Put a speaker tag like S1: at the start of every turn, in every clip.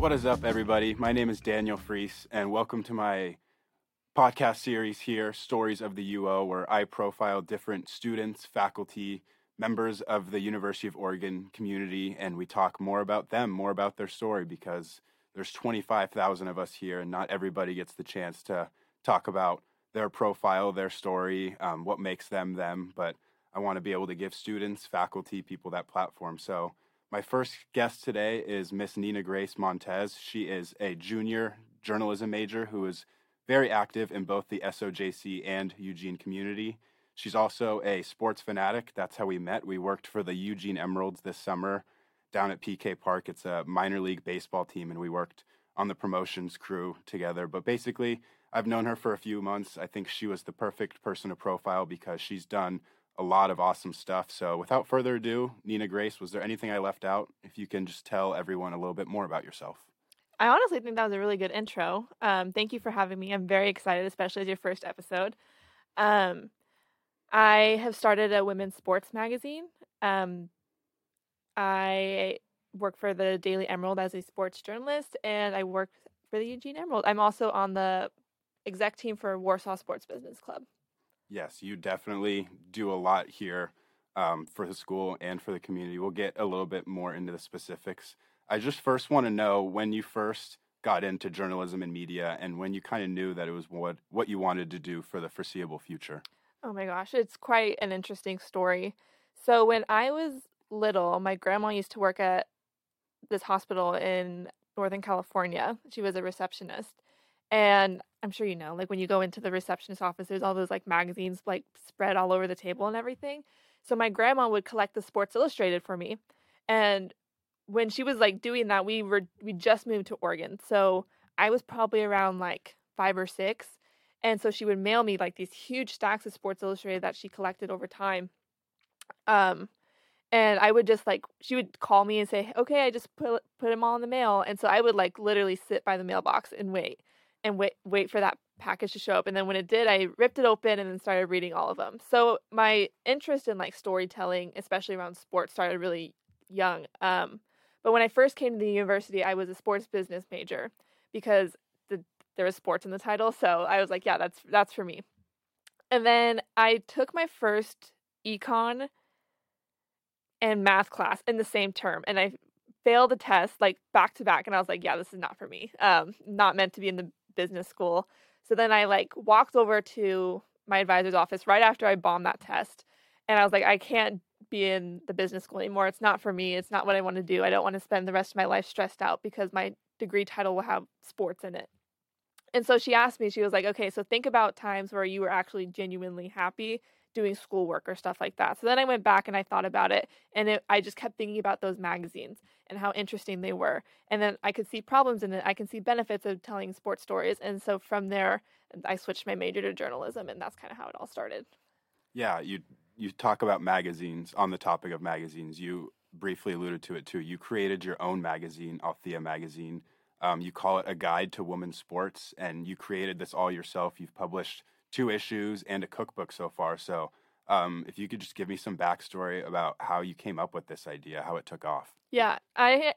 S1: What is up, everybody? My name is Daniel Fries, and welcome to my podcast series here, Stories of the UO, where I profile different students, faculty, members of the University of Oregon community, and we talk more about them, more about their story, because there's 25,000 of us here, and not everybody gets the chance to talk about their profile, their story, um, what makes them them. But I want to be able to give students, faculty, people that platform. So my first guest today is Miss Nina Grace Montez. She is a junior journalism major who is very active in both the SOJC and Eugene community. She's also a sports fanatic. That's how we met. We worked for the Eugene Emeralds this summer down at PK Park. It's a minor league baseball team, and we worked on the promotions crew together. But basically, I've known her for a few months. I think she was the perfect person to profile because she's done a lot of awesome stuff. So, without further ado, Nina Grace, was there anything I left out? If you can just tell everyone a little bit more about yourself.
S2: I honestly think that was a really good intro. Um, thank you for having me. I'm very excited, especially as your first episode. Um, I have started a women's sports magazine. Um, I work for the Daily Emerald as a sports journalist, and I work for the Eugene Emerald. I'm also on the exec team for Warsaw Sports Business Club.
S1: Yes, you definitely do a lot here um, for the school and for the community. We'll get a little bit more into the specifics. I just first want to know when you first got into journalism and media and when you kind of knew that it was what, what you wanted to do for the foreseeable future.
S2: Oh my gosh, it's quite an interesting story. So, when I was little, my grandma used to work at this hospital in Northern California. She was a receptionist. And I'm sure you know, like when you go into the receptionist office, there's all those like magazines like spread all over the table and everything. So my grandma would collect the Sports Illustrated for me. And when she was like doing that, we were we just moved to Oregon. So I was probably around like five or six. And so she would mail me like these huge stacks of Sports Illustrated that she collected over time. Um, and I would just like she would call me and say, "Okay, I just put put them all in the mail." And so I would like literally sit by the mailbox and wait and wait wait for that package to show up. And then when it did, I ripped it open and then started reading all of them. So my interest in like storytelling, especially around sports, started really young. Um, but when I first came to the university, I was a sports business major because the, there was sports in the title. So I was like, yeah, that's that's for me. And then I took my first econ and math class in the same term, and I failed the test like back to back. And I was like, yeah, this is not for me. Um, not meant to be in the business school. So then I like walked over to my advisor's office right after I bombed that test. And I was like, I can't be in the business school anymore. It's not for me. It's not what I want to do. I don't want to spend the rest of my life stressed out because my degree title will have sports in it. And so she asked me, she was like, okay, so think about times where you were actually genuinely happy doing schoolwork or stuff like that. So then I went back and I thought about it, and it, I just kept thinking about those magazines and how interesting they were. And then I could see problems in it. I can see benefits of telling sports stories. And so from there, I switched my major to journalism, and that's kind of how it all started.
S1: Yeah, you you talk about magazines on the topic of magazines. You briefly alluded to it too. You created your own magazine, Althea Magazine. Um, you call it a guide to women's sports, and you created this all yourself. You've published two issues and a cookbook so far. So, um, if you could just give me some backstory about how you came up with this idea, how it took off.
S2: Yeah, I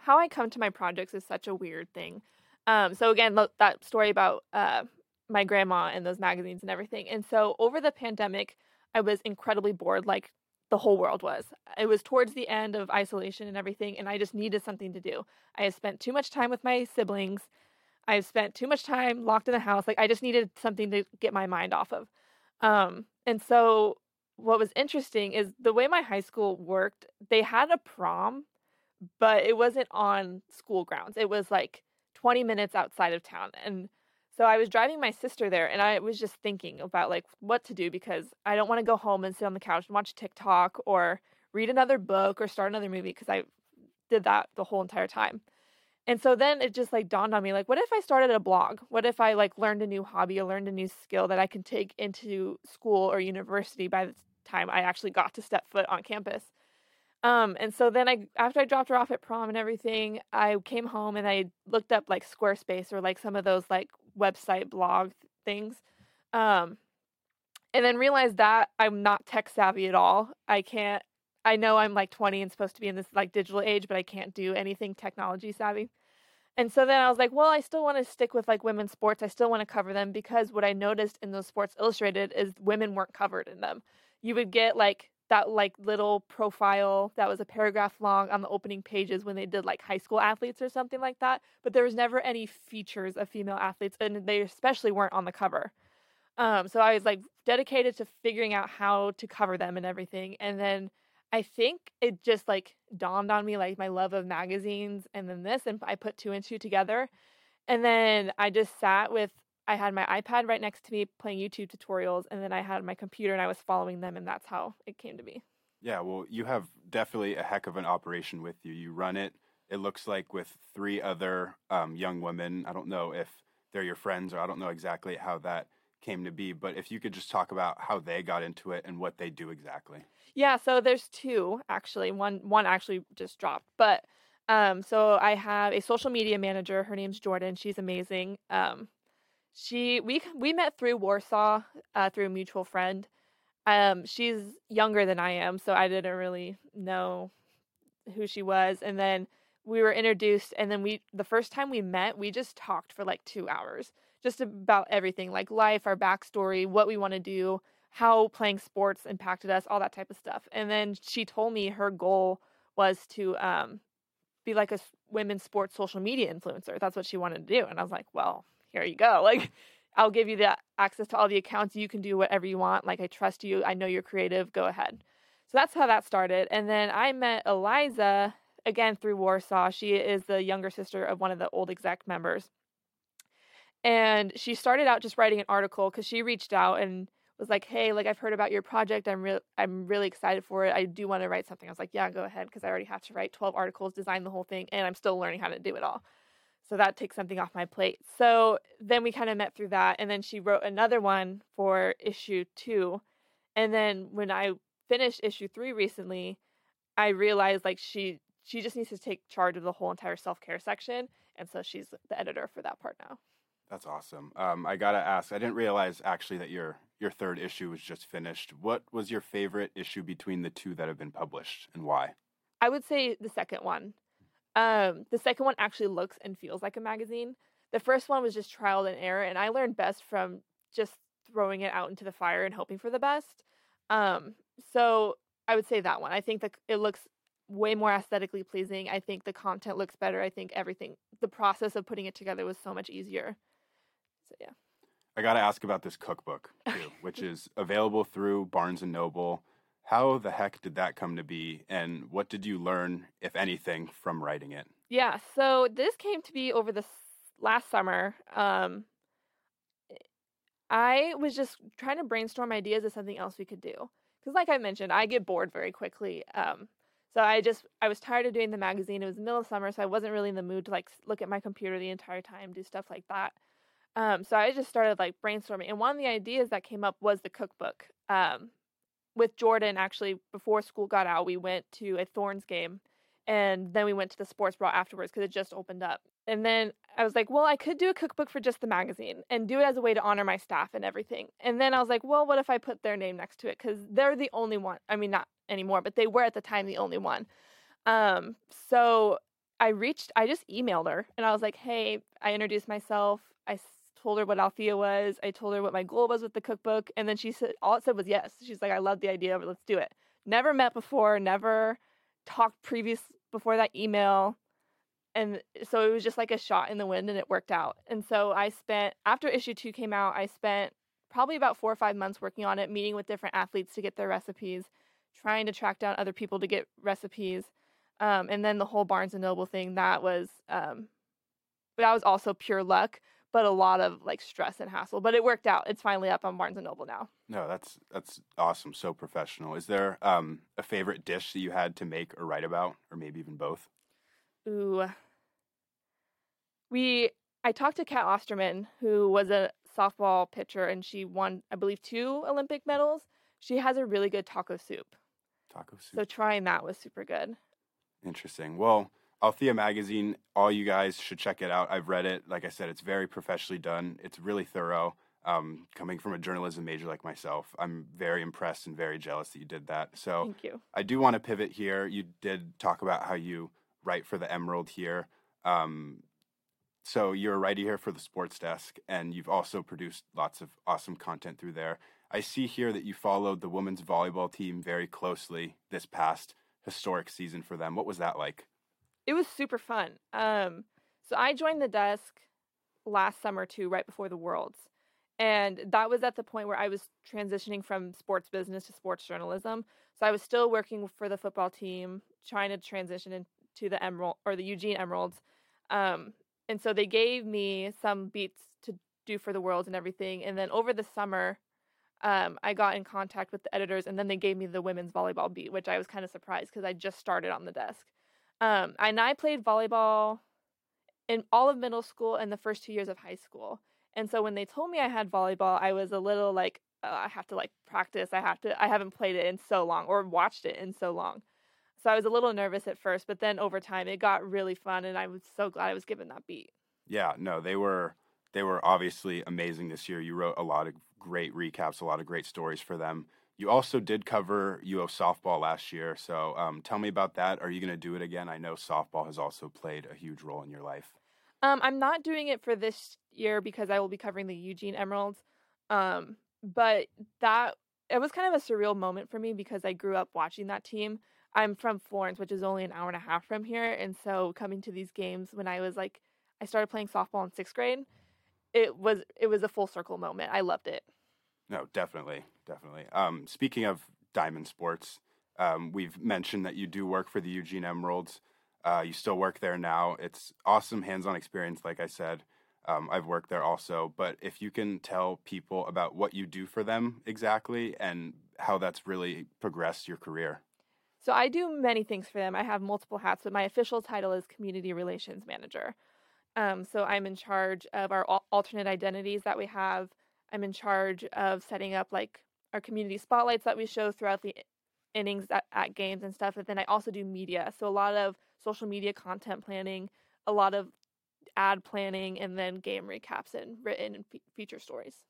S2: how I come to my projects is such a weird thing. Um, so again, that story about uh, my grandma and those magazines and everything. And so over the pandemic, I was incredibly bored, like the whole world was. It was towards the end of isolation and everything, and I just needed something to do. I had spent too much time with my siblings. I've spent too much time locked in the house. Like I just needed something to get my mind off of. Um, and so what was interesting is the way my high school worked, they had a prom, but it wasn't on school grounds. It was like 20 minutes outside of town. And so I was driving my sister there and I was just thinking about like what to do because I don't want to go home and sit on the couch and watch TikTok or read another book or start another movie because I did that the whole entire time. And so then it just like dawned on me like what if I started a blog? What if I like learned a new hobby or learned a new skill that I can take into school or university by the time I actually got to step foot on campus? Um, and so then I after I dropped her off at prom and everything, I came home and I looked up like Squarespace or like some of those like website blog things. Um, and then realized that I'm not tech savvy at all. I can't I know I'm like 20 and supposed to be in this like digital age, but I can't do anything technology savvy. And so then I was like, well, I still want to stick with like women's sports. I still want to cover them because what I noticed in those Sports Illustrated is women weren't covered in them. You would get like that like little profile that was a paragraph long on the opening pages when they did like high school athletes or something like that, but there was never any features of female athletes and they especially weren't on the cover. Um, so I was like dedicated to figuring out how to cover them and everything. And then I think it just like dawned on me like my love of magazines and then this and I put two and two together. And then I just sat with I had my iPad right next to me playing YouTube tutorials and then I had my computer and I was following them and that's how it came to be.
S1: Yeah, well, you have definitely a heck of an operation with you. You run it. It looks like with three other um, young women. I don't know if they're your friends or I don't know exactly how that came to be, but if you could just talk about how they got into it and what they do exactly.
S2: Yeah, so there's two actually. One one actually just dropped, but um, so I have a social media manager. Her name's Jordan. She's amazing. Um, she we we met through Warsaw uh, through a mutual friend. Um, she's younger than I am, so I didn't really know who she was. And then we were introduced, and then we the first time we met, we just talked for like two hours, just about everything, like life, our backstory, what we want to do, how playing sports impacted us, all that type of stuff. And then she told me her goal was to um, be like a women's sports social media influencer. That's what she wanted to do. And I was like, well, here you go. Like, I'll give you the access to all the accounts. You can do whatever you want. Like, I trust you. I know you're creative. Go ahead. So that's how that started. And then I met Eliza again through Warsaw. She is the younger sister of one of the old exec members. And she started out just writing an article because she reached out and was like, "Hey, like I've heard about your project. I'm real I'm really excited for it. I do want to write something." I was like, "Yeah, go ahead because I already have to write 12 articles, design the whole thing, and I'm still learning how to do it all." So that takes something off my plate. So then we kind of met through that and then she wrote another one for issue 2. And then when I finished issue 3 recently, I realized like she she just needs to take charge of the whole entire self-care section and so she's the editor for that part now.
S1: That's awesome. Um, I gotta ask. I didn't realize actually that your your third issue was just finished. What was your favorite issue between the two that have been published, and why?
S2: I would say the second one. Um, the second one actually looks and feels like a magazine. The first one was just trial and error, and I learned best from just throwing it out into the fire and hoping for the best. Um, so I would say that one. I think that it looks way more aesthetically pleasing. I think the content looks better. I think everything, the process of putting it together was so much easier. So yeah.
S1: I got to ask about this cookbook too, which is available through Barnes and Noble. How the heck did that come to be, and what did you learn, if anything, from writing it?
S2: Yeah, so this came to be over the last summer. Um, I was just trying to brainstorm ideas of something else we could do. Because, like I mentioned, I get bored very quickly. Um, so I just I was tired of doing the magazine. It was the middle of summer, so I wasn't really in the mood to like look at my computer the entire time, do stuff like that. Um, so I just started like brainstorming, and one of the ideas that came up was the cookbook. Um, with Jordan, actually, before school got out, we went to a Thorns game, and then we went to the sports bra afterwards because it just opened up. And then I was like, well, I could do a cookbook for just the magazine and do it as a way to honor my staff and everything. And then I was like, well, what if I put their name next to it because they're the only one. I mean, not anymore, but they were at the time the only one. Um, so I reached, I just emailed her and I was like, hey, I introduced myself. I told her what Althea was. I told her what my goal was with the cookbook. And then she said, all it said was yes. She's like, I love the idea, but let's do it. Never met before, never talked previous before that email. And so it was just like a shot in the wind and it worked out. And so I spent, after issue two came out, I spent probably about four or five months working on it, meeting with different athletes to get their recipes, trying to track down other people to get recipes. Um, and then the whole Barnes and Noble thing, that was, um, that was also pure luck but a lot of like stress and hassle. But it worked out. It's finally up on Barnes and Noble now.
S1: No, that's that's awesome. So professional. Is there um, a favorite dish that you had to make or write about, or maybe even both?
S2: Ooh, we. I talked to Cat Osterman, who was a softball pitcher, and she won, I believe, two Olympic medals. She has a really good taco soup.
S1: Taco soup.
S2: So trying that was super good.
S1: Interesting. Well, Althea magazine, all you guys should check it out. I've read it. Like I said, it's very professionally done. It's really thorough. Um, coming from a journalism major like myself, I'm very impressed and very jealous that you did that. So
S2: Thank you.
S1: I do want to pivot here. You did talk about how you write for the Emerald here. Um, so you're a writer here for the Sports Desk, and you've also produced lots of awesome content through there. I see here that you followed the women's volleyball team very closely this past historic season for them. What was that like?
S2: It was super fun. Um, so I joined the desk last summer too, right before the Worlds. And that was at the point where I was transitioning from sports business to sports journalism. So I was still working for the football team, trying to transition into the Emerald or the Eugene Emeralds. Um, and so they gave me some beats to do for the Worlds and everything. And then over the summer, um, I got in contact with the editors, and then they gave me the women's volleyball beat, which I was kind of surprised because I just started on the desk. Um, and I played volleyball in all of middle school and the first two years of high school. And so when they told me I had volleyball, I was a little like, oh, I have to like practice. I have to, I haven't played it in so long or watched it in so long. So I was a little nervous at first, but then over time it got really fun and I was so glad I was given that beat.
S1: Yeah, no, they were they were obviously amazing this year. You wrote a lot of great recaps, a lot of great stories for them. You also did cover UO softball last year, so um, tell me about that. Are you going to do it again? I know softball has also played a huge role in your life.
S2: Um, I'm not doing it for this year because I will be covering the Eugene Emeralds. Um, but that it was kind of a surreal moment for me because I grew up watching that team. I'm from Florence, which is only an hour and a half from here, and so coming to these games when I was like, I started playing softball in sixth grade. It was it was a full circle moment. I loved it.
S1: No, definitely, definitely. Um, speaking of Diamond Sports, um, we've mentioned that you do work for the Eugene Emeralds. Uh, you still work there now. It's awesome hands-on experience, like I said. Um, I've worked there also, but if you can tell people about what you do for them exactly and how that's really progressed your career.
S2: So I do many things for them. I have multiple hats, but my official title is community relations manager. Um, so I'm in charge of our alternate identities that we have. I'm in charge of setting up like our community spotlights that we show throughout the innings at, at games and stuff. And then I also do media. So a lot of social media content planning, a lot of ad planning, and then game recaps and written and fe- feature stories.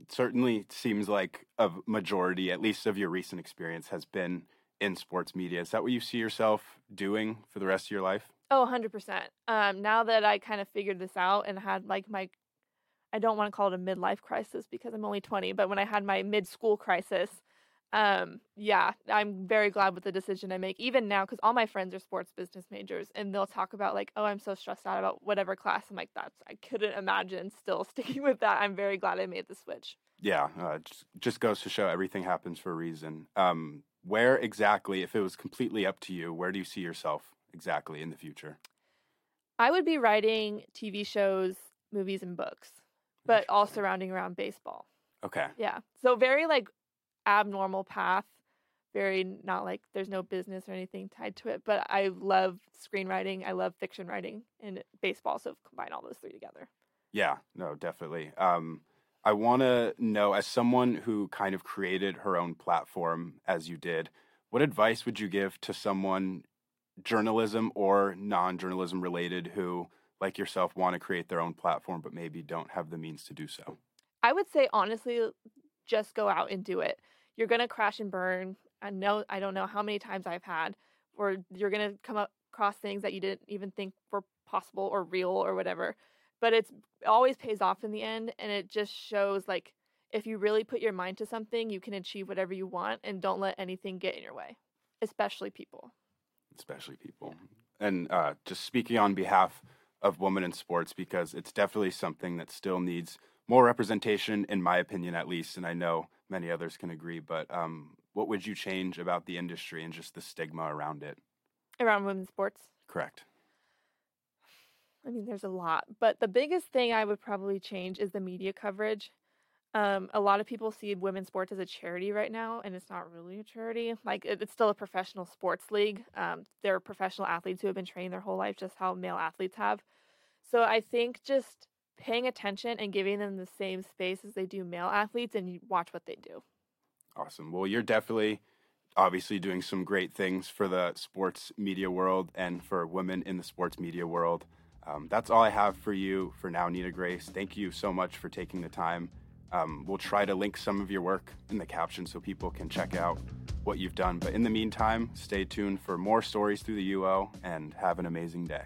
S1: It certainly seems like a majority, at least of your recent experience, has been in sports media. Is that what you see yourself doing for the rest of your life?
S2: Oh, 100%. Um, now that I kind of figured this out and had like my, I don't want to call it a midlife crisis because I'm only 20, but when I had my mid school crisis, um, yeah, I'm very glad with the decision I make, even now, because all my friends are sports business majors and they'll talk about, like, oh, I'm so stressed out about whatever class. I'm like, that's, I couldn't imagine still sticking with that. I'm very glad I made the switch.
S1: Yeah, uh, just, just goes to show everything happens for a reason. Um, where exactly, if it was completely up to you, where do you see yourself exactly in the future?
S2: I would be writing TV shows, movies, and books, but all surrounding around baseball.
S1: Okay.
S2: Yeah. So very like abnormal path. Very not like there's no business or anything tied to it, but I love screenwriting. I love fiction writing and baseball. So combine all those three together.
S1: Yeah, no, definitely. Um, I want to know, as someone who kind of created her own platform as you did, what advice would you give to someone, journalism or non journalism related, who, like yourself, want to create their own platform but maybe don't have the means to do so?
S2: I would say, honestly, just go out and do it. You're going to crash and burn. I know, I don't know how many times I've had where you're going to come across things that you didn't even think were possible or real or whatever. But it's it always pays off in the end. And it just shows like if you really put your mind to something, you can achieve whatever you want and don't let anything get in your way, especially people.
S1: Especially people. And uh, just speaking on behalf of women in sports, because it's definitely something that still needs more representation, in my opinion, at least, and I know many others can agree. But um, what would you change about the industry and just the stigma around it?
S2: Around women's sports?
S1: Correct.
S2: I mean, there's a lot, but the biggest thing I would probably change is the media coverage. Um, a lot of people see women's sports as a charity right now, and it's not really a charity. Like, it, it's still a professional sports league. Um, they're professional athletes who have been trained their whole life, just how male athletes have. So I think just paying attention and giving them the same space as they do male athletes and watch what they do.
S1: Awesome. Well, you're definitely obviously doing some great things for the sports media world and for women in the sports media world. Um, that's all I have for you for now, Nina Grace. Thank you so much for taking the time. Um, we'll try to link some of your work in the caption so people can check out what you've done. But in the meantime, stay tuned for more stories through the UO and have an amazing day.